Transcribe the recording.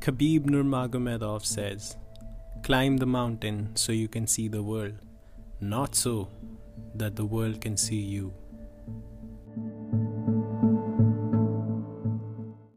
Khabib Nurmagomedov says, Climb the mountain so you can see the world, not so that the world can see you.